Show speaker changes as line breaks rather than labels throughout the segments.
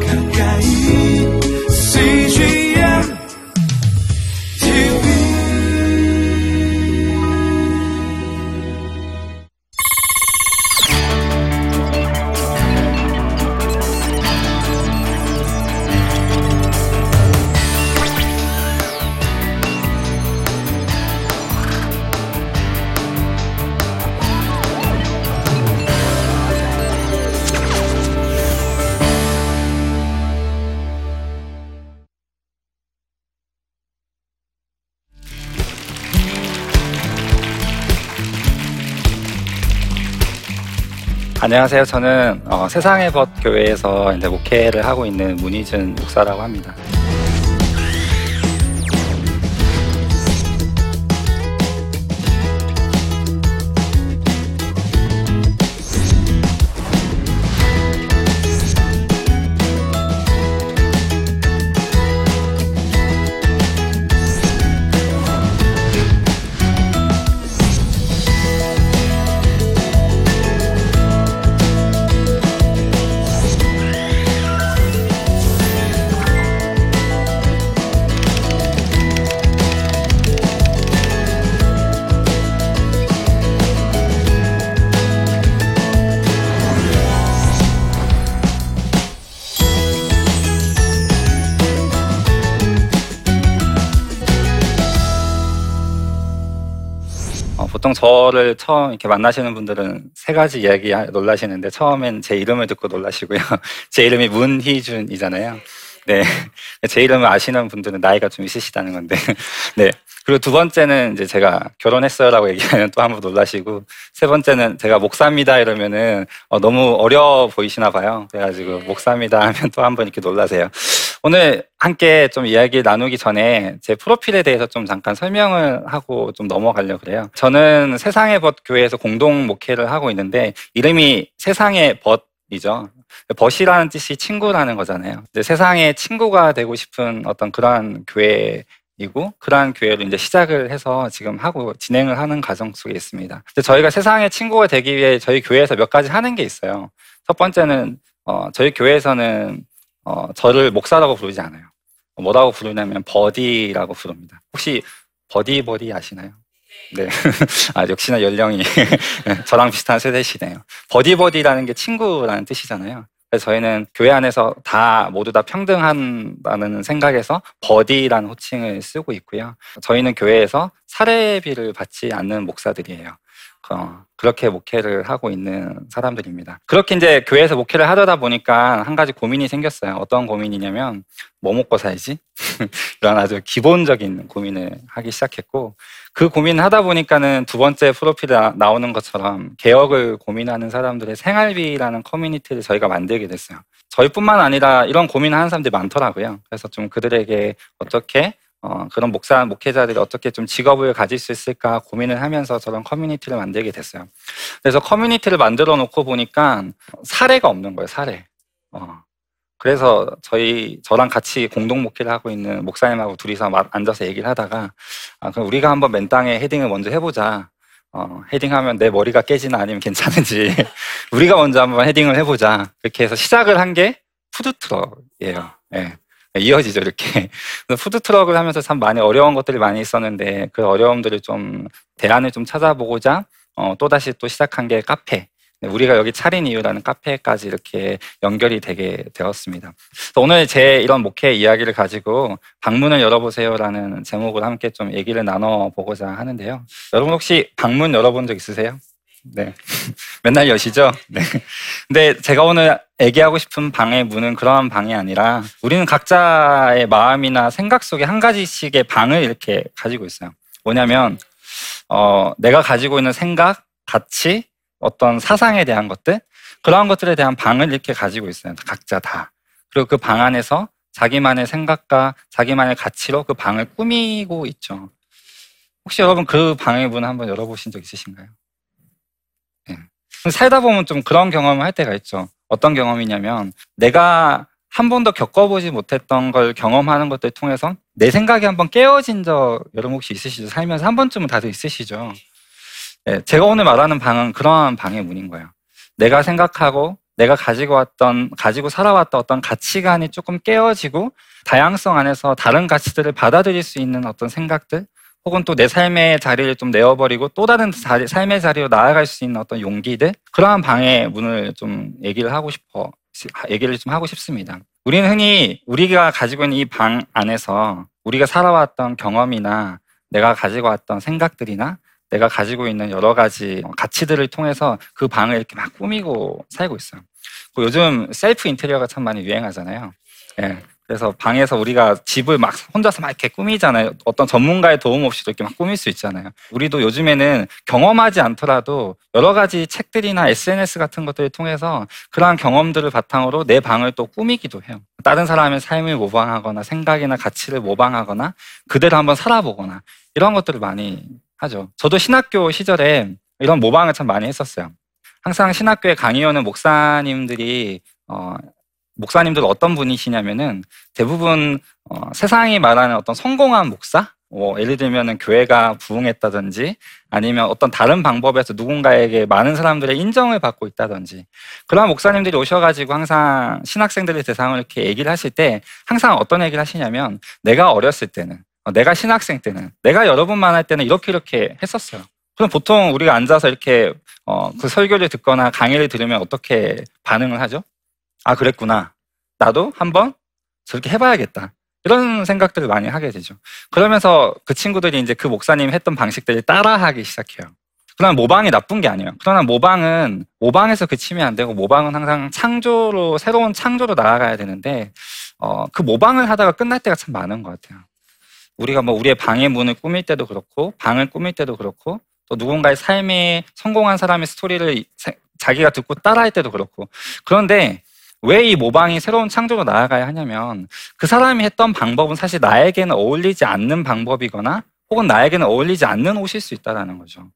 가까
안녕하세요. 저는 어, 세상의 벗 교회에서 이제 목회를 하고 있는 문희준 목사라고 합니다. 저를 처음 이렇게 만나시는 분들은 세 가지 이야기 놀라시는데 처음엔 제 이름을 듣고 놀라시고요. 제 이름이 문희준이잖아요. 네. 제 이름을 아시는 분들은 나이가 좀 있으시다는 건데. 네. 그리고 두 번째는 이제 제가 결혼했어요라고 얘기하면 또 한 번 놀라시고 세 번째는 제가 목사입니다 이러면은 어, 너무 어려 보이시나 봐요. 그래가지고 목사입니다 하면 또 한 번 이렇게 놀라세요. 오늘 함께 좀 이야기 나누기 전에 제 프로필에 대해서 좀 잠깐 설명을 하고 좀 넘어가려고 그래요. 저는 세상의 벗 교회에서 공동 목회를 하고 있는데 이름이 세상의 벗이죠. 벗이라는 뜻이 친구라는 거잖아요. 이제 세상의 친구가 되고 싶은 어떤 그러한 교회 이고 그러한 교회를 이제 시작을 해서 지금 하고 진행을 하는 과정 속에 있습니다. 저희가 세상의 친구가 되기 위해 저희 교회에서 몇 가지 하는 게 있어요. 첫 번째는 어, 저희 교회에서는 어, 저를 목사라고 부르지 않아요. 뭐라고 부르냐면 buddy라고 부릅니다. 혹시 버디 버디 아시나요? 네. 아, 역시나 연령이 저랑 비슷한 세대시네요. 버디 버디라는 게 친구라는 뜻이잖아요. 그래서 저희는 교회 안에서 다 모두 다 평등한다는 생각에서 버디라는 호칭을 쓰고 있고요. 저희는 교회에서 사례비를 받지 않는 목사들이에요. 어, 그렇게 목회를 하고 있는 사람들입니다. 그렇게 이제 교회에서 목회를 하려다 보니까 한 가지 고민이 생겼어요. 어떤 고민이냐면 뭐 먹고 살지? 이런 아주 기본적인 고민을 하기 시작했고 그 고민을 하다 보니까는 두 번째 프로필에 나- 나오는 것처럼 개혁을 고민하는 사람들의 생활비라는 커뮤니티를 저희가 만들게 됐어요. 저희뿐만 아니라 이런 고민을 하는 사람들이 많더라고요. 그래서 좀 그들에게 어떻게 어, 그런 목사, 목회자들이 어떻게 좀 직업을 가질 수 있을까 고민을 하면서 저런 커뮤니티를 만들게 됐어요. 그래서 커뮤니티를 만들어 놓고 보니까 사례가 없는 거예요, 사례. 어. 그래서 저희, 저랑 같이 공동 목회를 하고 있는 목사님하고 둘이서 막 앉아서 얘기를 하다가, 아, 그럼 우리가 한번 맨 땅에 헤딩을 먼저 해보자. 어, 헤딩하면 내 머리가 깨지나 아니면 괜찮은지. 우리가 먼저 한번 헤딩을 해보자. 그렇게 해서 시작을 한 게 푸드트럭이에요. 예. 이어지죠, 이렇게. 그래서 푸드 트럭을 하면서 참 많이 어려운 것들이 많이 있었는데 그 어려움들을 좀 대안을 좀 찾아보고자 어, 또 다시 또 시작한 게 카페. 네, 우리가 여기 차린 이유라는 카페까지 이렇게 연결이 되게 되었습니다. 오늘 제 이런 목회 이야기를 가지고 방문을 열어보세요라는 제목을 함께 좀 얘기를 나눠보고자 하는데요. 여러분 혹시 방문 열어본 적 있으세요? 네. 맨날 여시죠? 네. 근데 제가 오늘 얘기하고 싶은 방의 문은 그러한 방이 아니라 우리는 각자의 마음이나 생각 속에 한 가지씩의 방을 이렇게 가지고 있어요. 뭐냐면, 어, 내가 가지고 있는 생각, 가치, 어떤 사상에 대한 것들, 그러한 것들에 대한 방을 이렇게 가지고 있어요. 각자 다. 그리고 그 방 안에서 자기만의 생각과 자기만의 가치로 그 방을 꾸미고 있죠. 혹시 여러분 그 방의 문 한번 열어보신 적 있으신가요? 네. 살다 보면 좀 그런 경험을 할 때가 있죠. 어떤 경험이냐면 내가 한 번도 겪어보지 못했던 걸 경험하는 것들 통해서 내 생각이 한번 깨어진 적 여러분 혹시 있으시죠? 살면서 한 번쯤은 다들 있으시죠? 네, 제가 오늘 말하는 방은 그러한 방의 문인 거예요. 내가 생각하고 내가 가지고 왔던, 가지고 살아왔던 어떤 가치관이 조금 깨어지고 다양성 안에서 다른 가치들을 받아들일 수 있는 어떤 생각들 혹은 또 내 삶의 자리를 좀 내어버리고 또 다른 자리, 삶의 자리로 나아갈 수 있는 어떤 용기들 그러한 방의 문을 좀 얘기를 하고 싶어 얘기를 좀 하고 싶습니다. 우리는 흔히 우리가 가지고 있는 이 방 안에서 우리가 살아왔던 경험이나 내가 가지고 왔던 생각들이나 내가 가지고 있는 여러 가지 가치들을 통해서 그 방을 이렇게 막 꾸미고 살고 있어요. 요즘 셀프 인테리어가 참 많이 유행하잖아요. 예. 그래서 방에서 우리가 집을 막 혼자서 막 이렇게 꾸미잖아요. 어떤 전문가의 도움 없이도 이렇게 막 꾸밀 수 있잖아요. 우리도 요즘에는 경험하지 않더라도 여러 가지 책들이나 SNS 같은 것들을 통해서 그러한 경험들을 바탕으로 내 방을 또 꾸미기도 해요. 다른 사람의 삶을 모방하거나 생각이나 가치를 모방하거나 그대로 한번 살아보거나 이런 것들을 많이 하죠. 저도 신학교 시절에 이런 모방을 참 많이 했었어요. 항상 신학교에 강의하는 목사님들이 어, 목사님들 어떤 분이시냐면은 대부분 어, 세상이 말하는 어떤 성공한 목사, 뭐 예를 들면은 교회가 부흥했다든지 아니면 어떤 다른 방법에서 누군가에게 많은 사람들의 인정을 받고 있다든지 그런 목사님들이 오셔가지고 항상 신학생들의 대상을 이렇게 얘기를 하실 때 항상 어떤 얘기를 하시냐면 내가 어렸을 때는 어, 내가 신학생 때는 내가 여러분만 할 때는 이렇게 이렇게 했었어요. 그럼 보통 우리가 앉아서 이렇게 어, 그 설교를 듣거나 강의를 들으면 어떻게 반응을 하죠? 아, 그랬구나. 나도 한번 저렇게 해봐야겠다. 이런 생각들을 많이 하게 되죠. 그러면서 그 친구들이 이제 그 목사님 했던 방식들을 따라하기 시작해요. 그러나 모방이 나쁜 게 아니에요. 그러나 모방은 모방에서 그치면 안 되고 모방은 항상 창조로 새로운 창조로 나아가야 되는데 어, 그 모방을 하다가 끝날 때가 참 많은 것 같아요. 우리가 뭐 우리의 방의 문을 꾸밀 때도 그렇고 방을 꾸밀 때도 그렇고 또 누군가의 삶에 성공한 사람의 스토리를 자기가 듣고 따라할 때도 그렇고 그런데 왜 이 모방이 새로운 창조로 나아가야 하냐면 그 사람이 했던 방법은 사실 나에게는 어울리지 않는 방법이거나 혹은 나에게는 어울리지 않는 옷일 수 있다는 거죠.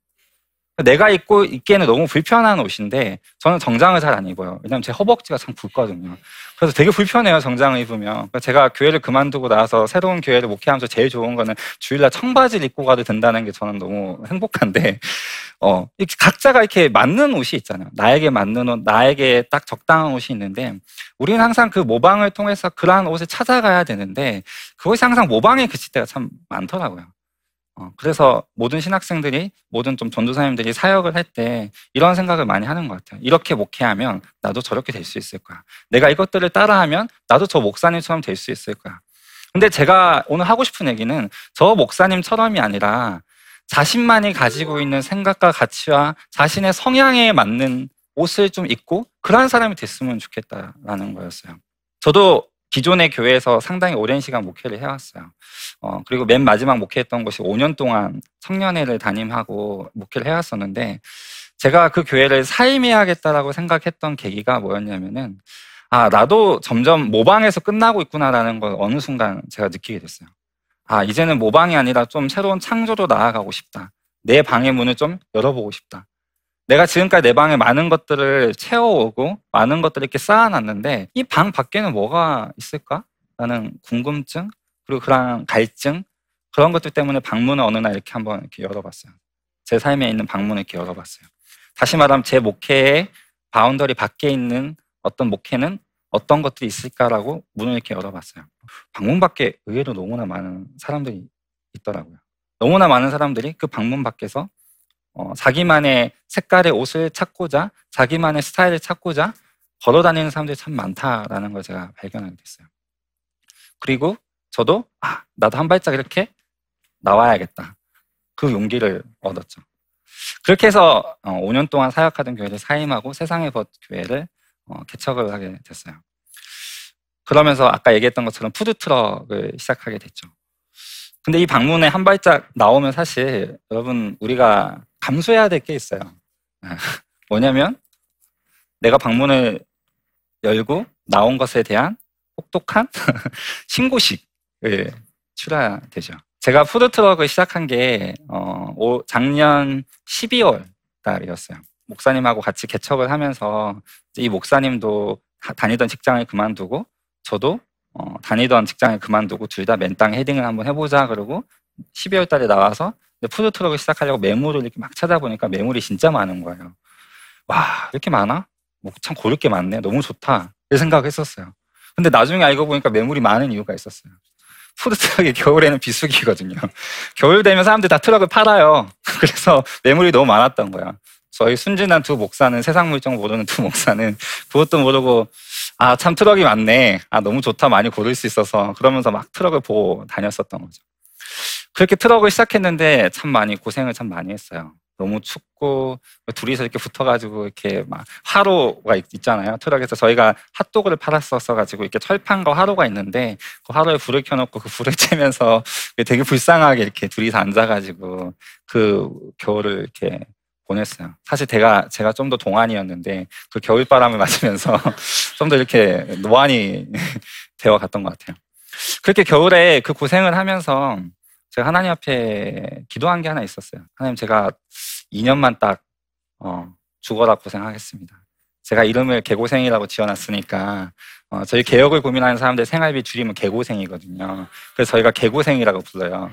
내가 입고 입기에는 너무 불편한 옷인데 저는 정장을 잘 안 입어요. 왜냐하면 제 허벅지가 참 굵거든요. 그래서 되게 불편해요. 정장을 입으면. 제가 교회를 그만두고 나서 새로운 교회를 목회하면서 제일 좋은 거는 주일날 청바지를 입고 가도 된다는 게 저는 너무 행복한데 어 각자가 이렇게 맞는 옷이 있잖아요. 나에게 맞는 옷, 나에게 딱 적당한 옷이 있는데 우리는 항상 그 모방을 통해서 그러한 옷을 찾아가야 되는데 그것이 항상 모방에 그칠 때가 참 많더라고요. 어, 그래서 모든 신학생들이 모든 좀 전도사님들이 사역을 할 때 이런 생각을 많이 하는 것 같아요. 이렇게 목회하면 나도 저렇게 될 수 있을 거야. 내가 이것들을 따라하면 나도 저 목사님처럼 될 수 있을 거야. 근데 제가 오늘 하고 싶은 얘기는 저 목사님처럼이 아니라 자신만이 가지고 있는 생각과 가치와 자신의 성향에 맞는 옷을 좀 입고 그러한 사람이 됐으면 좋겠다라는 거였어요. 저도 기존의 교회에서 상당히 오랜 시간 목회를 해왔어요. 어, 그리고 맨 마지막 목회했던 것이 5년 동안 청년회를 담임하고 목회를 해왔었는데 제가 그 교회를 사임해야겠다라고 생각했던 계기가 뭐였냐면은 아, 나도 점점 모방에서 끝나고 있구나라는 걸 어느 순간 제가 느끼게 됐어요. 아, 이제는 모방이 아니라 좀 새로운 창조로 나아가고 싶다. 내 방의 문을 좀 열어보고 싶다. 내가 지금까지 내 방에 많은 것들을 채워오고 많은 것들을 이렇게 쌓아놨는데 이 방 밖에는 뭐가 있을까? 라는 궁금증 그리고 그런 갈증 그런 것들 때문에 방문을 어느 날 이렇게 한번 이렇게 열어봤어요. 제 삶에 있는 방문을 이렇게 열어봤어요. 다시 말하면 제 목회의 boundary 밖에 있는 어떤 목회는 어떤 것들이 있을까라고 문을 이렇게 열어봤어요. 방문 밖에 의외로 너무나 많은 사람들이 있더라고요. 너무나 많은 사람들이 그 방문 밖에서 어, 자기만의 색깔의 옷을 찾고자 자기만의 스타일을 찾고자 걸어 다니는 사람들이 참 많다라는 걸 제가 발견하게 됐어요. 그리고 저도 아, 나도 한 발짝 이렇게 나와야겠다. 그 용기를 얻었죠. 그렇게 해서 5년 어, 동안 사역하던 교회를 사임하고 세상의 벗 교회를 어, 개척을 하게 됐어요. 그러면서 아까 얘기했던 것처럼 푸드트럭을 시작하게 됐죠. 근데 이 방문에 한 발짝 나오면 사실 여러분 우리가 감수해야 될 게 있어요. 뭐냐면 내가 방문을 열고 나온 것에 대한 혹독한 신고식을 치러야 되죠. 제가 푸드트럭을 시작한 게 어, 작년 12월 달이었어요. 목사님하고 같이 개척을 하면서 이 목사님도 다니던 직장을 그만두고 저도 어, 다니던 직장을 그만두고 둘 다 맨땅 헤딩을 한번 해보자 그러고 12월 달에 나와서 푸드 트럭을 시작하려고 매물을 이렇게 막 찾아보니까 매물이 진짜 많은 거예요. 와, 이렇게 많아? 뭐 참 고를 게 많네. 너무 좋다. 이 생각을 했었어요. 근데 나중에 알고 보니까 매물이 많은 이유가 있었어요. 푸드트럭이 겨울에는 비수기거든요. 겨울 되면 사람들이 다 트럭을 팔아요. 그래서 매물이 너무 많았던 거야. 저희 순진한 두 목사는 세상 물정 모르는 두 목사는 그것도 모르고 아 참 트럭이 많네. 아 너무 좋다 많이 고를 수 있어서 그러면서 막 트럭을 보고 다녔었던 거죠. 그렇게 트럭을 시작했는데 참 많이 고생을 참 많이 했어요. 너무 춥고 둘이서 이렇게 붙어가지고 이렇게 막 화로가 있, 잖아요 트럭에서 저희가 핫도그를 팔았었어 가지고 이렇게 철판과 화로가 있는데 그 화로에 불을 켜놓고 그 불을 쬐면서 되게 불쌍하게 이렇게 둘이서 앉아가지고 그 겨울을 이렇게 보냈어요. 사실 제가 제가 좀 더 동안이었는데 그 겨울 바람을 맞으면서 좀 더 이렇게 노안이 되어 갔던 것 같아요. 그렇게 겨울에 그 고생을 하면서 제가 하나님 앞에 기도한 게 하나 있었어요. 하나님 제가 2년만 딱 어, 죽어라 고생하겠습니다. 제가 이름을 개고생이라고 지어놨으니까 어, 저희 개혁을 고민하는 사람들 생활비 줄이면 개고생이거든요. 그래서 저희가 개고생이라고 불러요.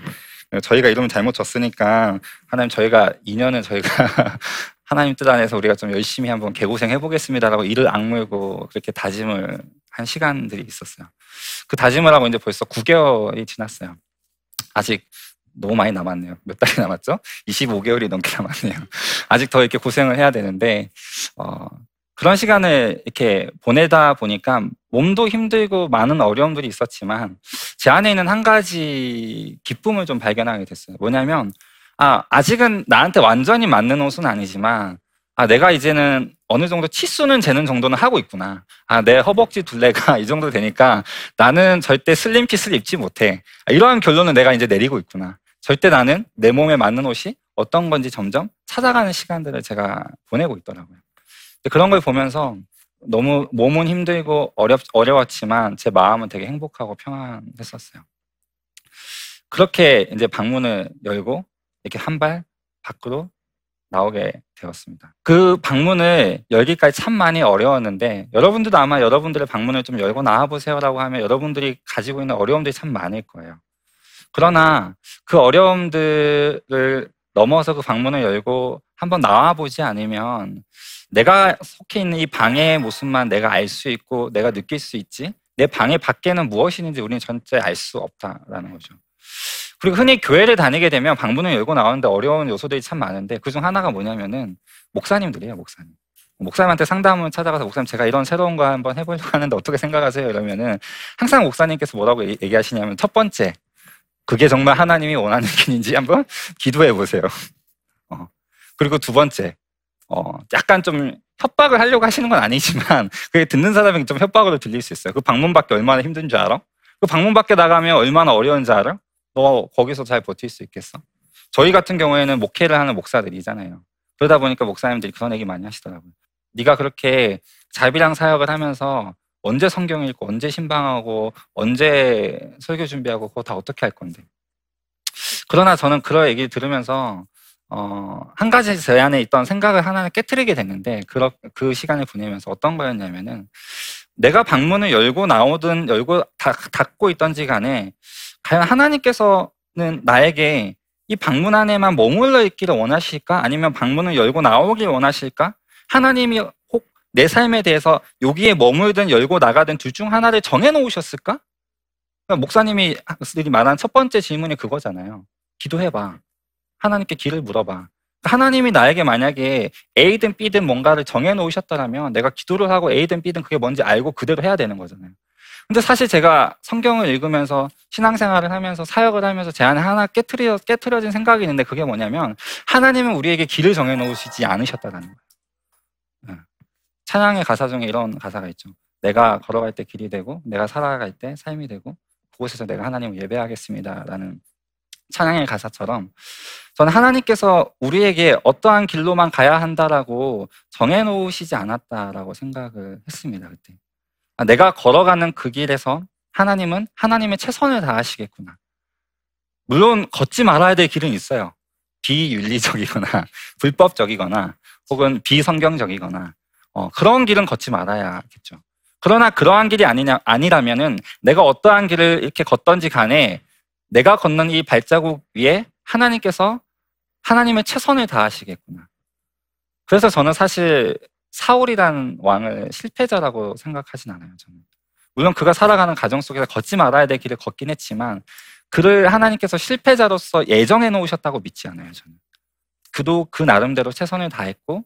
저희가 이름을 잘못 줬으니까 하나님 저희가 2년은 저희가 하나님 뜻 안에서 우리가 좀 열심히 한번 개고생 해보겠습니다라고 이를 악물고 그렇게 다짐을 한 시간들이 있었어요. 그 다짐을 하고 이제 벌써 9개월이 지났어요. 아직 너무 많이 남았네요. 몇 달이 남았죠? 25개월이 넘게 남았네요. 아직 더 이렇게 고생을 해야 되는데, 어, 그런 시간을 이렇게 보내다 보니까 몸도 힘들고 많은 어려움들이 있었지만 제 안에 있는 한 가지 기쁨을 좀 발견하게 됐어요. 뭐냐면, 아, 아직은 나한테 완전히 맞는 옷은 아니지만, 아, 내가 이제는 어느 정도 치수는 재는 정도는 하고 있구나. 아, 내 허벅지 둘레가 이 정도 되니까 나는 절대 슬림 핏을 입지 못해. 아, 이러한 결론을 내가 이제 내리고 있구나. 절대 나는 내 몸에 맞는 옷이 어떤 건지 점점 찾아가는 시간들을 제가 보내고 있더라고요. 그런 걸 보면서 너무 몸은 힘들고 어렵, 어려웠지만 제 마음은 되게 행복하고 평안했었어요. 그렇게 이제 방문을 열고 이렇게 한 발 밖으로 나오게 되었습니다. 그 방문을 열기까지 참 많이 어려웠는데 여러분들도 아마 여러분들의 방문을 좀 열고 나와보세요라고 하면 여러분들이 가지고 있는 어려움들이 참 많을 거예요. 그러나 그 어려움들을 넘어서 그 방문을 열고 한번 나와보지 않으면 내가 속해 있는 이 방의 모습만 내가 알 수 있고 내가 느낄 수 있지 내 방의 밖에는 무엇이 있는지 우리는 전체 알 수 없다라는 거죠. 그리고 흔히 교회를 다니게 되면 방문을 열고 나오는데 어려운 요소들이 참 많은데 그중 하나가 뭐냐면은 목사님들이에요, 목사님. 목사님한테 상담을 찾아가서 목사님 제가 이런 새로운 거 한번 해보려고 하는데 어떻게 생각하세요? 이러면은 항상 목사님께서 뭐라고 얘기하시냐면 첫 번째 그게 정말 하나님이 원하는 길인지 한번 기도해 보세요. 어. 그리고 두 번째 어, 약간 좀 협박을 하려고 하시는 건 아니지만 그게 듣는 사람에게 좀 협박으로 들릴 수 있어요. 그 방문 밖에 얼마나 힘든 줄 알아? 그 방문 밖에 나가면 얼마나 어려운 줄 알아? 너 거기서 잘 버틸 수 있겠어? 저희 같은 경우에는 목회를 하는 목사들이잖아요. 그러다 보니까 목사님들이 그런 얘기 많이 하시더라고요. 네가 그렇게 자비랑 사역을 하면서 언제 성경 읽고 언제 신방하고 언제 설교 준비하고 그거 다 어떻게 할 건데. 그러나 저는 그런 얘기 들으면서 어, 한 가지 제 안에 있던 생각을 하나는 깨뜨리게 됐는데 그, 그 시간을 보내면서 어떤 거였냐면은 내가 방문을 열고 나오든 열고 닫고 있던지 간에 과연 하나님께서는 나에게 이 방문 안에만 머물러 있기를 원하실까? 아니면 방문을 열고 나오길 원하실까? 하나님이 혹 내 삶에 대해서 여기에 머물든 열고 나가든 둘 중 하나를 정해 놓으셨을까? 그러니까 목사님이 말한 첫 번째 질문이 그거잖아요. 기도해봐. 하나님께 길을 물어봐. 하나님이 나에게 만약에 A든 B든 뭔가를 정해 놓으셨다면 내가 기도를 하고 A든 B든 그게 뭔지 알고 그대로 해야 되는 거잖아요. 근데 사실 제가 성경을 읽으면서 신앙생활을 하면서 사역을 하면서 제 안에 하나 깨트려, 깨트려진 생각이 있는데 그게 뭐냐면 하나님은 우리에게 길을 정해 놓으시지 않으셨다는 거예요. 네. 찬양의 가사 중에 이런 가사가 있죠. 내가 걸어갈 때 길이 되고 내가 살아갈 때 삶이 되고 그곳에서 내가 하나님을 예배하겠습니다라는 찬양의 가사처럼 저는 하나님께서 우리에게 어떠한 길로만 가야 한다라고 정해놓으시지 않았다라고 생각을 했습니다 그때 아, 내가 걸어가는 그 길에서 하나님은 하나님의 최선을 다하시겠구나. 물론 걷지 말아야 될 길은 있어요. 비윤리적이거나 불법적이거나 혹은 비성경적이거나 어, 그런 길은 걷지 말아야겠죠. 그러나 그러한 길이 아니냐 아니라면은 내가 어떠한 길을 이렇게 걷던지 간에 내가 걷는 이 발자국 위에 하나님께서 하나님의 최선을 다하시겠구나. 그래서 저는 사실 사울이란 왕을 실패자라고 생각하진 않아요. 저는. 물론 그가 살아가는 가정 속에서 걷지 말아야 될 길을 걷긴 했지만 그를 하나님께서 실패자로서 예정해 놓으셨다고 믿지 않아요. 저는. 그도 그 나름대로 최선을 다했고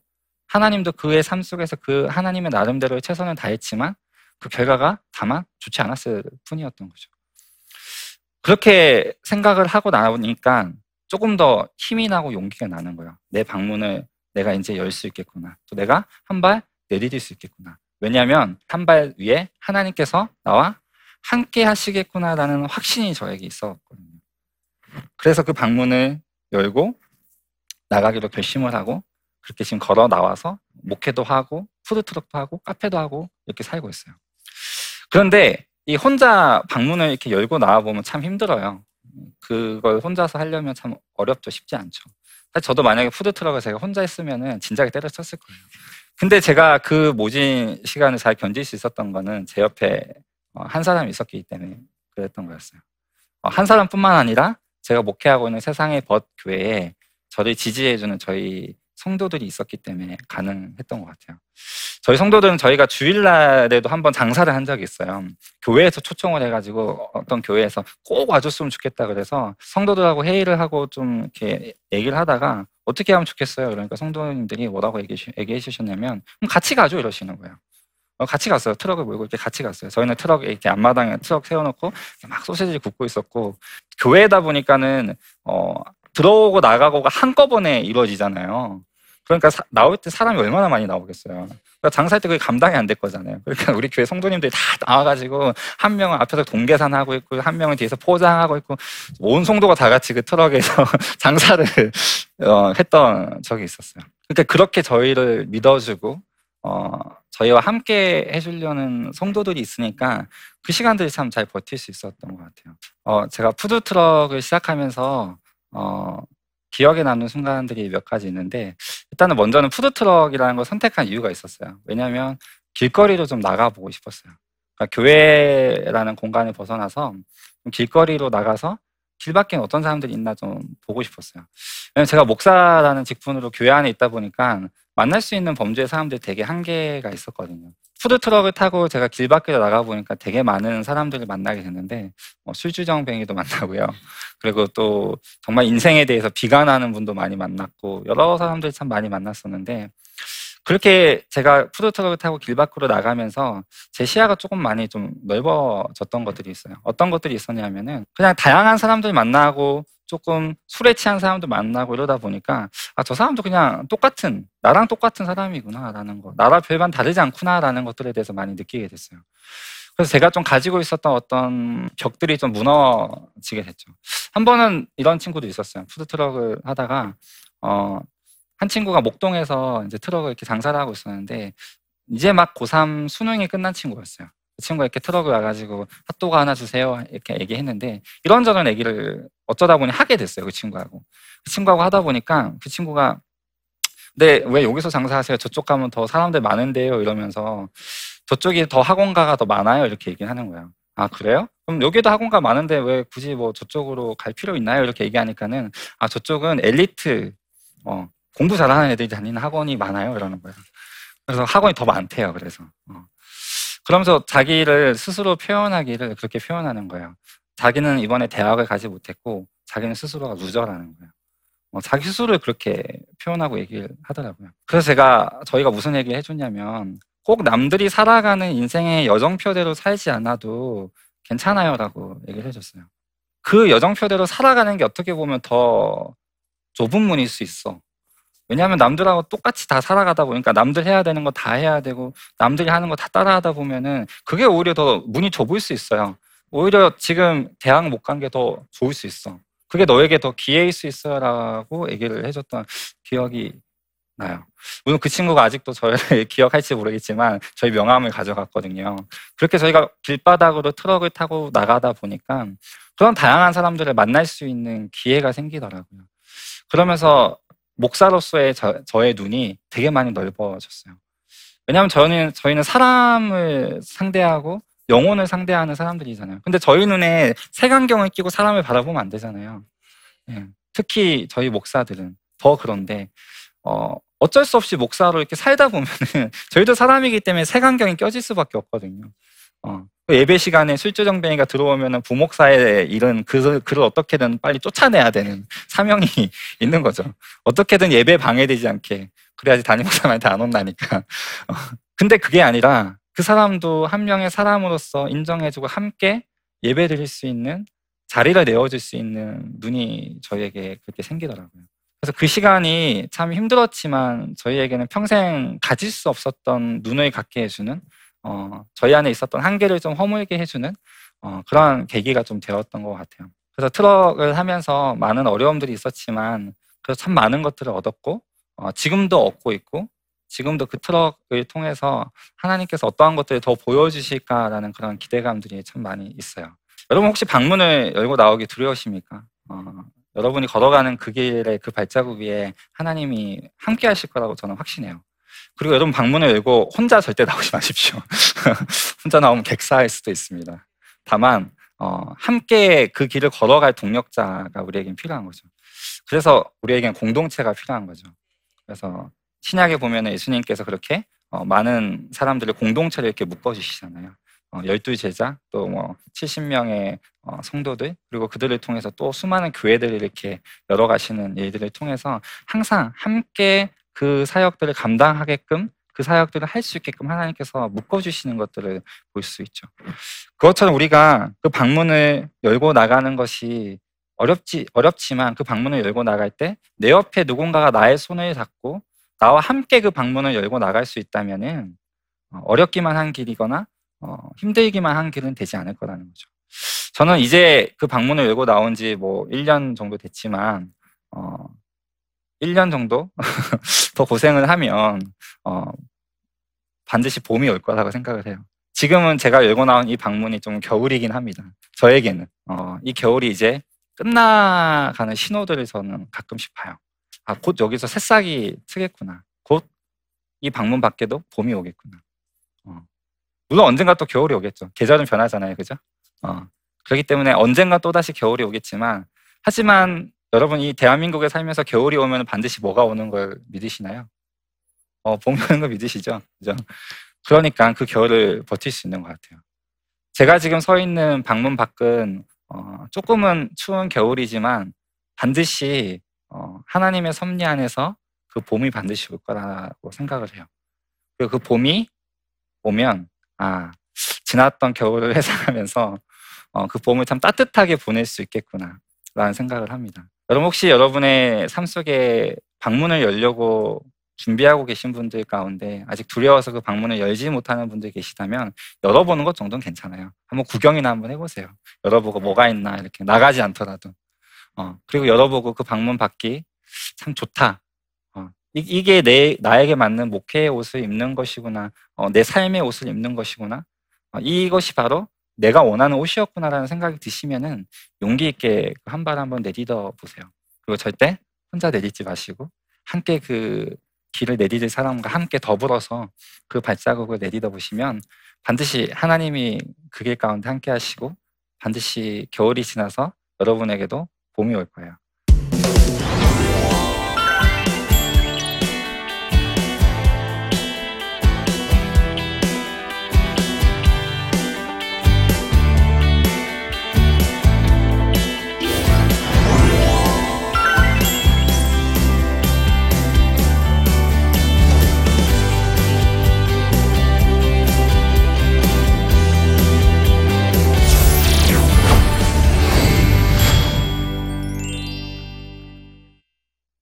하나님도 그의 삶 속에서 그 하나님의 나름대로의 최선을 다했지만 그 결과가 다만 좋지 않았을 뿐이었던 거죠. 그렇게 생각을 하고 나오니까 조금 더 힘이 나고 용기가 나는 거예요. 내 방문을 내가 이제 열 수 있겠구나. 또 내가 한 발 내디딜 수 있겠구나. 왜냐하면 한 발 위에 하나님께서 나와 함께 하시겠구나라는 확신이 저에게 있었거든요. 그래서 그 방문을 열고 나가기로 결심을 하고 그렇게 지금 걸어 나와서 목회도 하고 푸드트럭도 하고 카페도 하고 이렇게 살고 있어요. 그런데 이 혼자 방문을 이렇게 열고 나와 보면 참 힘들어요. 그걸 혼자서 하려면 참 어렵죠. 쉽지 않죠. 사실 저도 만약에 푸드트럭을 제가 혼자 했으면은 진작에 때려쳤을 거예요. 근데 제가 그 모진 시간을 잘 견딜 수 있었던 거는 제 옆에 어, 한 사람이 있었기 때문에 그랬던 거였어요. 어, 한 사람뿐만 아니라 제가 목회하고 있는 세상의 벗 교회에 저를 지지해주는 저희 성도들이 있었기 때문에 가능했던 것 같아요. 저희 성도들은 저희가 주일날에도 한번 장사를 한 적이 있어요. 교회에서 초청을 해가지고 어떤 교회에서 꼭 와줬으면 좋겠다 그래서 성도들하고 회의를 하고 좀 이렇게 얘기를 하다가 어떻게 하면 좋겠어요. 그러니까 성도님들이 뭐라고 얘기해 주셨냐면 같이 가죠 이러시는 거예요. 어, 같이 갔어요. 트럭을 몰고 이렇게 같이 갔어요. 저희는 트럭에 이렇게 앞마당에 트럭 세워놓고 막 소세지 굽고 있었고 교회다 보니까는 어, 들어오고 나가고가 한꺼번에 이루어지잖아요. 그러니까 사, 나올 때 사람이 얼마나 많이 나오겠어요. 그러니까 장사할 때 그게 감당이 안 될 거잖아요. 그러니까 우리 교회 성도님들이 다 나와가지고 한 명은 앞에서 동계산하고 있고 한 명은 뒤에서 포장하고 있고 온 성도가 다 같이 그 트럭에서 장사를 어, 했던 적이 있었어요. 그러니까 그렇게 저희를 믿어주고 어, 저희와 함께 해주려는 성도들이 있으니까 그 시간들이 참 잘 버틸 수 있었던 것 같아요. 어, 제가 푸드트럭을 시작하면서 어, 기억에 남는 순간들이 몇 가지 있는데 일단은 먼저는 푸드트럭이라는 걸 선택한 이유가 있었어요. 왜냐하면 길거리로 좀 나가보고 싶었어요. 그러니까 교회라는 공간을 벗어나서 길거리로 나가서 길 밖에 어떤 사람들이 있나 좀 보고 싶었어요. 왜냐면 제가 목사라는 직분으로 교회 안에 있다 보니까 만날 수 있는 범죄 사람들이 되게 한계가 있었거든요. 푸드트럭을 타고 제가 길 밖에 나가보니까 되게 많은 사람들을 만나게 됐는데, 뭐 술주정뱅이도 만나고요. 그리고 또 정말 인생에 대해서 비관하는 분도 많이 만났고, 여러 사람들 참 많이 만났었는데, 그렇게 제가 푸드트럭을 타고 길 밖으로 나가면서 제 시야가 조금 많이 좀 넓어졌던 것들이 있어요. 어떤 것들이 있었냐면은 그냥 다양한 사람들 만나고 조금 술에 취한 사람도 만나고 이러다 보니까 아, 저 사람도 그냥 똑같은 나랑 똑같은 사람이구나라는 거, 나랑 별반 다르지 않구나라는 것들에 대해서 많이 느끼게 됐어요. 그래서 제가 좀 가지고 있었던 어떤 벽들이 좀 무너지게 됐죠. 한 번은 이런 친구도 있었어요. 푸드트럭을 하다가 어, 한 친구가 목동에서 이제 트럭을 이렇게 장사를 하고 있었는데 이제 막 고3 수능이 끝난 친구였어요. 그 친구가 이렇게 트럭을 와가지고 핫도그 하나 주세요 이렇게 얘기했는데 이런저런 얘기를 어쩌다 보니 하게 됐어요 그 친구하고 그 친구하고 하다 보니까 그 친구가 근데 왜 여기서 장사하세요 저쪽 가면 더 사람들 많은데요 이러면서 저쪽이 더 학원가가 더 많아요 이렇게 얘기하는 거예요 아 그래요? 그럼 여기도 학원가 많은데 왜 굳이 뭐 저쪽으로 갈 필요 있나요? 이렇게 얘기하니까는 아 저쪽은 엘리트 어, 공부 잘하는 애들이 다니는 학원이 많아요 이러는 거예요 그래서 학원이 더 많대요 그래서 어. 그러면서 자기를 스스로 표현하기를 그렇게 표현하는 거예요. 자기는 이번에 대학을 가지 못했고 자기는 스스로가 루저라는 거예요. 어, 자기 스스로를 그렇게 표현하고 얘기를 하더라고요. 그래서 제가 저희가 무슨 얘기를 해줬냐면 꼭 남들이 살아가는 인생의 여정표대로 살지 않아도 괜찮아요라고 얘기를 해줬어요. 그 여정표대로 살아가는 게 어떻게 보면 더 좁은 문일 수 있어. 왜냐하면 남들하고 똑같이 다 살아가다 보니까 남들 해야 되는 거 다 해야 되고 남들이 하는 거 다 따라하다 보면은 그게 오히려 더 문이 좁을 수 있어요. 오히려 지금 대학 못 간 게 더 좋을 수 있어. 그게 너에게 더 기회일 수 있어라고 얘기를 해줬던 기억이 나요. 물론 그 친구가 아직도 저를 기억할지 모르겠지만 저희 명함을 가져갔거든요. 그렇게 저희가 길바닥으로 트럭을 타고 나가다 보니까 그런 다양한 사람들을 만날 수 있는 기회가 생기더라고요. 그러면서 목사로서의 저, 저의 눈이 되게 많이 넓어졌어요. 왜냐하면 저는 저희는 사람을 상대하고 영혼을 상대하는 사람들이잖아요. 근데 저희 눈에 색안경을 끼고 사람을 바라보면 안 되잖아요. 예. 특히 저희 목사들은 더 그런데 어, 어쩔 수 없이 목사로 이렇게 살다 보면은 저희도 사람이기 때문에 색안경이 껴질 수밖에 없거든요. 어, 예배 시간에 술주정뱅이가 들어오면은 부목사의 일은 그, 그를 어떻게든 빨리 쫓아내야 되는 사명이 있는 거죠. 어떻게든 예배 방해되지 않게. 그래야지 담임 목사한테 안 온다니까. 어, 근데 그게 아니라 그 사람도 한 명의 사람으로서 인정해주고 함께 예배 드릴 수 있는 자리를 내어줄 수 있는 눈이 저희에게 그렇게 생기더라고요. 그래서 그 시간이 참 힘들었지만 저희에게는 평생 가질 수 없었던 눈을 갖게 해주는 어, 저희 안에 있었던 한계를 좀 허물게 해주는 어, 그런 계기가 좀 되었던 것 같아요. 그래서 트럭을 하면서 많은 어려움들이 있었지만 그래서 참 많은 것들을 얻었고 어, 지금도 얻고 있고 지금도 그 트럭을 통해서 하나님께서 어떠한 것들을 더 보여주실까라는 그런 기대감들이 참 많이 있어요. 여러분 혹시 방문을 열고 나오기 두려우십니까? 어, 여러분이 걸어가는 그 길의 그 발자국 위에 하나님이 함께 하실 거라고 저는 확신해요. 그리고 여러분 방문을 열고 혼자 절대 나오지 마십시오. 혼자 나오면 객사할 수도 있습니다. 다만 어, 함께 그 길을 걸어갈 동력자가 우리에겐 필요한 거죠. 그래서 우리에겐 공동체가 필요한 거죠. 그래서 신약에 보면 예수님께서 그렇게 어, 많은 사람들을 공동체를 이렇게 묶어주시잖아요. 어, 열두 제자, 또 뭐 70명의 어, 성도들, 그리고 그들을 통해서 또 수많은 교회들을 이렇게 열어가시는 일들을 통해서 항상 함께 그 사역들을 감당하게끔 그 사역들을 할 수 있게끔 하나님께서 묶어주시는 것들을 볼 수 있죠. 그것처럼 우리가 그 방문을 열고 나가는 것이 어렵지, 어렵지만 그 방문을 열고 나갈 때 내 옆에 누군가가 나의 손을 잡고 나와 함께 그 방문을 열고 나갈 수 있다면은 어, 어렵기만 한 길이거나 어, 힘들기만 한 길은 되지 않을 거라는 거죠. 저는 이제 그 방문을 열고 나온 지 뭐 1년 정도 됐지만 어, 1년 정도 더 고생을 하면 어, 반드시 봄이 올 거라고 생각을 해요. 지금은 제가 열고 나온 이 방문이 좀 겨울이긴 합니다. 저에게는 어, 이 겨울이 이제 끝나가는 신호들을 저는 가끔씩 봐요. 아, 곧 여기서 새싹이 트겠구나. 곧 이 방문 밖에도 봄이 오겠구나. 어. 물론 언젠가 또 겨울이 오겠죠. 계절은 변하잖아요. 그죠? 어. 그렇기 때문에 언젠가 또 다시 겨울이 오겠지만, 하지만 여러분 이 대한민국에 살면서 겨울이 오면 반드시 뭐가 오는 걸 믿으시나요? 어, 봄이 오는 걸 믿으시죠? 그죠? 그러니까 그 겨울을 버틸 수 있는 것 같아요. 제가 지금 서 있는 방문 밖은 어, 조금은 추운 겨울이지만 반드시 어, 하나님의 섭리 안에서 그 봄이 반드시 올 거라고 생각을 해요. 그리고 그 봄이 오면 아 지났던 겨울을 회상하면서 어, 그 봄을 참 따뜻하게 보낼 수 있겠구나라는 생각을 합니다. 여러분 혹시 여러분의 삶 속에 방문을 열려고 준비하고 계신 분들 가운데 아직 두려워서 그 방문을 열지 못하는 분들 계시다면 열어보는 것 정도는 괜찮아요. 한번 구경이나 한번 해보세요. 열어보고 뭐가 있나 이렇게 나가지 않더라도. 어, 그리고 열어보고 그 방문 받기 참 좋다. 어, 이, 게내 나에게 맞는 목회의 옷을 입는 것이구나. 어, 내 삶의 옷을 입는 것이구나. 어, 이것이 바로 내가 원하는 옷이었구나라는 생각이 드시면은 용기 있게 그 한발 한번 내딛어 보세요. 그리고 절대 혼자 내딛지 마시고 함께 그 길을 내딛을 사람과 함께 더불어서 그 발자국을 내딛어 보시면 반드시 하나님이 그 길 가운데 함께 하시고 반드시 겨울이 지나서 여러분에게도 봄이 올 거예요.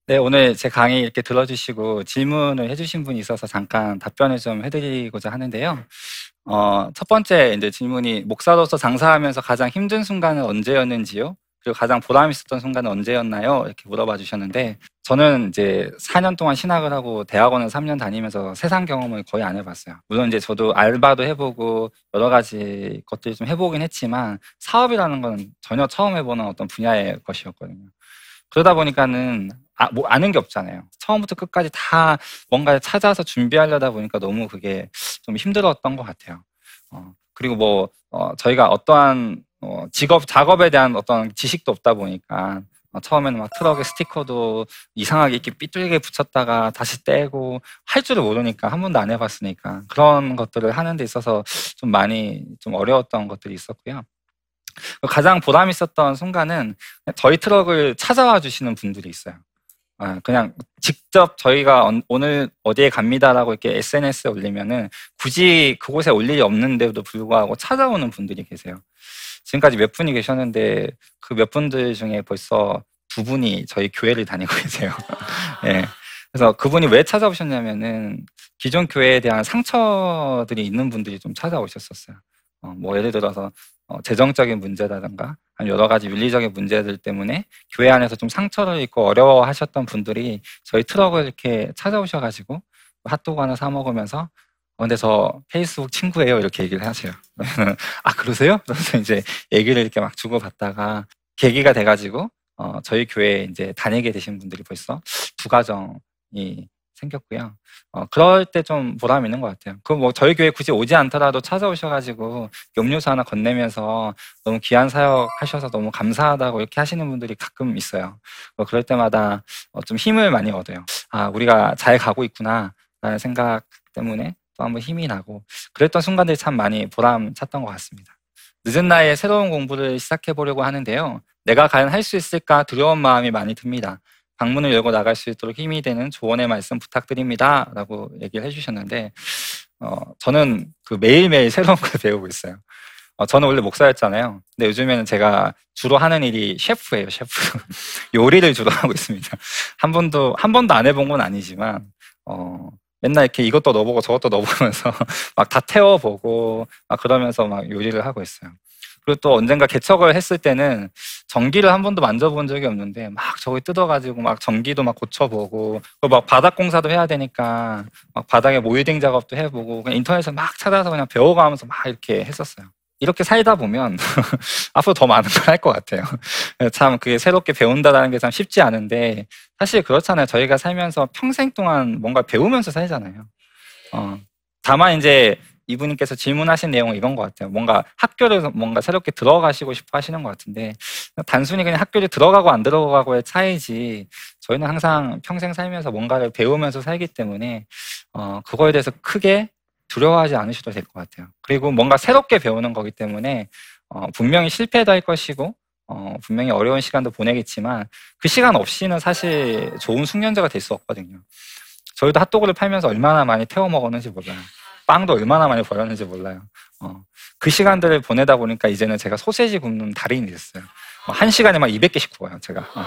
네, 오늘 제 강의 이렇게 들어주시고 질문을 해주신 분이 있어서 잠깐 답변을 좀 해드리고자 하는데요. 어, 첫 번째 이제 질문이 목사로서 장사하면서 가장 힘든 순간은 언제였는지요? 그리고 가장 보람 있었던 순간은 언제였나요? 이렇게 물어봐 주셨는데 저는 이제 4년 동안 신학을 하고 대학원을 3년 다니면서 세상 경험을 거의 안 해봤어요. 물론 이제 저도 알바도 해보고 여러 가지 것들을 좀 해보긴 했지만 사업이라는 건 전혀 처음 해보는 어떤 분야의 것이었거든요. 그러다 보니까는 아, 뭐 아는 게 없잖아요. 처음부터 끝까지 다 뭔가를 찾아서 준비하려다 보니까 너무 그게 좀 힘들었던 것 같아요. 어, 그리고 뭐 어, 저희가 어떠한 어, 직업 작업에 대한 어떤 지식도 없다 보니까 어, 처음에는 막 트럭에 스티커도 이상하게 이렇게 삐뚤게 붙였다가 다시 떼고 할 줄을 모르니까 한 번도 안 해봤으니까 그런 것들을 하는 데 있어서 좀 많이 좀 어려웠던 것들이 있었고요. 가장 보람 있었던 순간은 저희 트럭을 찾아와 주시는 분들이 있어요. 아, 그냥 직접 저희가 언- 오늘 어디에 갑니다라고 이렇게 SNS에 올리면은 굳이 그곳에 올 일이 없는데도 불구하고 찾아오는 분들이 계세요. 지금까지 몇 분이 계셨는데 그 몇 분들 중에 벌써 두 분이 저희 교회를 다니고 계세요. 예. 그래서 그분이 왜 찾아오셨냐면은 기존 교회에 대한 상처들이 있는 분들이 좀 찾아오셨었어요. 어, 뭐 예를 들어서 어, 재정적인 문제라든가 여러 가지 윤리적인 문제들 때문에 교회 안에서 좀 상처를 입고 어려워하셨던 분들이 저희 트럭을 이렇게 찾아오셔가지고 핫도그 하나 사 먹으면서 어, 근데 저 페이스북 친구예요 이렇게 얘기를 하세요. 아 그러세요? 그래서 이제 얘기를 이렇게 막 주고 받다가 계기가 돼가지고 어, 저희 교회에 이제 다니게 되신 분들이 벌써 두 가정이 생겼고요. 어, 그럴 때 좀 보람 있는 것 같아요. 그 뭐 저희 교회 굳이 오지 않더라도 찾아오셔가지고 음료수 하나 건네면서 너무 귀한 사역 하셔서 너무 감사하다고 이렇게 하시는 분들이 가끔 있어요. 어, 그럴 때마다 어, 좀 힘을 많이 얻어요. 아, 우리가 잘 가고 있구나. 라는 생각 때문에 또 한번 힘이 나고 그랬던 순간들이 참 많이 보람 찼던 것 같습니다. 늦은 나이에 새로운 공부를 시작해 보려고 하는데요. 내가 과연 할 수 있을까 두려운 마음이 많이 듭니다. 방문을 열고 나갈 수 있도록 힘이 되는 조언의 말씀 부탁드립니다. 라고 얘기를 해주셨는데, 어, 저는 그 매일매일 새로운 걸 배우고 있어요. 어, 저는 원래 목사였잖아요. 근데 요즘에는 제가 주로 하는 일이 셰프예요, 셰프. 요리를 주로 하고 있습니다. 한 번도, 한 번도 안 해본 건 아니지만, 어, 맨날 이렇게 이것도 넣어보고 저것도 넣어보면서 막 다 태워보고, 막 그러면서 막 요리를 하고 있어요. 그리고 또 언젠가 개척을 했을 때는 전기를 한 번도 만져본 적이 없는데 막 저기 뜯어가지고 막 전기도 막 고쳐보고 막 바닥 공사도 해야 되니까 막 바닥에 모유딩 작업도 해보고 그냥 인터넷에서 막 찾아서 그냥 배워가면서 막 이렇게 했었어요. 이렇게 살다 보면 앞으로 더 많은 걸 할 것 같아요. 참 그게 새롭게 배운다라는 게 참 쉽지 않은데 사실 그렇잖아요. 저희가 살면서 평생 동안 뭔가 배우면서 살잖아요. 어, 다만 이제 이분께서 질문하신 내용은 이런 것 같아요. 뭔가 학교를 뭔가 새롭게 들어가시고 싶어 하시는 것 같은데 단순히 그냥 학교를 들어가고 안 들어가고의 차이지 저희는 항상 평생 살면서 뭔가를 배우면서 살기 때문에 어, 그거에 대해서 크게 두려워하지 않으셔도 될 것 같아요. 그리고 뭔가 새롭게 배우는 거기 때문에 어, 분명히 실패도 할 것이고 어, 분명히 어려운 시간도 보내겠지만 그 시간 없이는 사실 좋은 숙련자가 될 수 없거든요. 저희도 핫도그를 팔면서 얼마나 많이 태워 먹었는지 몰라요. 빵도 얼마나 많이 벌었는지 몰라요. 어, 그 시간들을 보내다 보니까 이제는 제가 소세지 굽는 달인이 됐어요. 어, 한 시간에 막 200개씩 구워요, 제가. 어,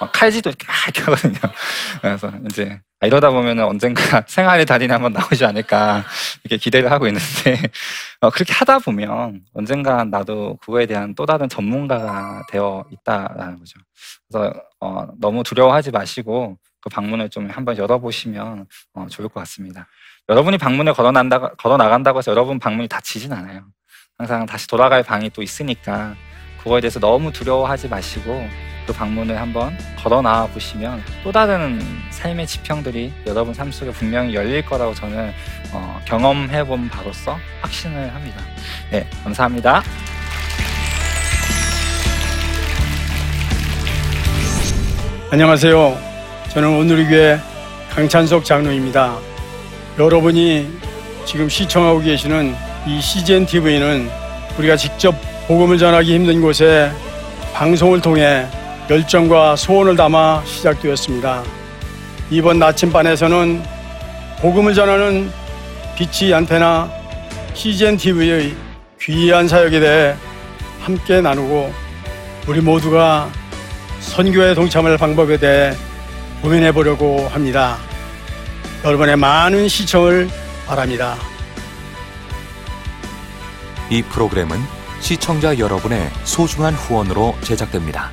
막 칼질도 이렇게 막 이렇게 하거든요. 그래서 이제 아, 이러다 보면 언젠가 생활의 달인이 한번 나오지 않을까 이렇게 기대를 하고 있는데 어, 그렇게 하다 보면 언젠가 나도 그거에 대한 또 다른 전문가가 되어 있다라는 거죠. 그래서 어, 너무 두려워하지 마시고 그 방문을 좀 한번 열어보시면 어, 좋을 것 같습니다. 여러분이 방문을 걸어 난다 걸어 나간다고 해서 여러분 방문이 닫히진 않아요. 항상 다시 돌아갈 방이 또 있으니까 그거에 대해서 너무 두려워하지 마시고 그 방문을 한번 걸어 나와 보시면 또 다른 삶의 지평들이 여러분 삶 속에 분명히 열릴 거라고 저는 어, 경험해 본 바로서 확신을 합니다. 네, 감사합니다.
안녕하세요. 저는 오늘교회 강찬석 장로입니다. 여러분이 지금 시청하고 계시는 이 CGN TV는 우리가 직접 복음을 전하기 힘든 곳에 방송을 통해 열정과 소원을 담아 시작되었습니다. 이번 나침반에서는 복음을 전하는 빛이 안테나 CGN TV의 귀한 사역에 대해 함께 나누고 우리 모두가 선교에 동참할 방법에 대해 고민해 보려고 합니다. 여러분의 많은 시청을 바랍니다.
이 프로그램은 시청자 여러분의 소중한 후원으로 제작됩니다.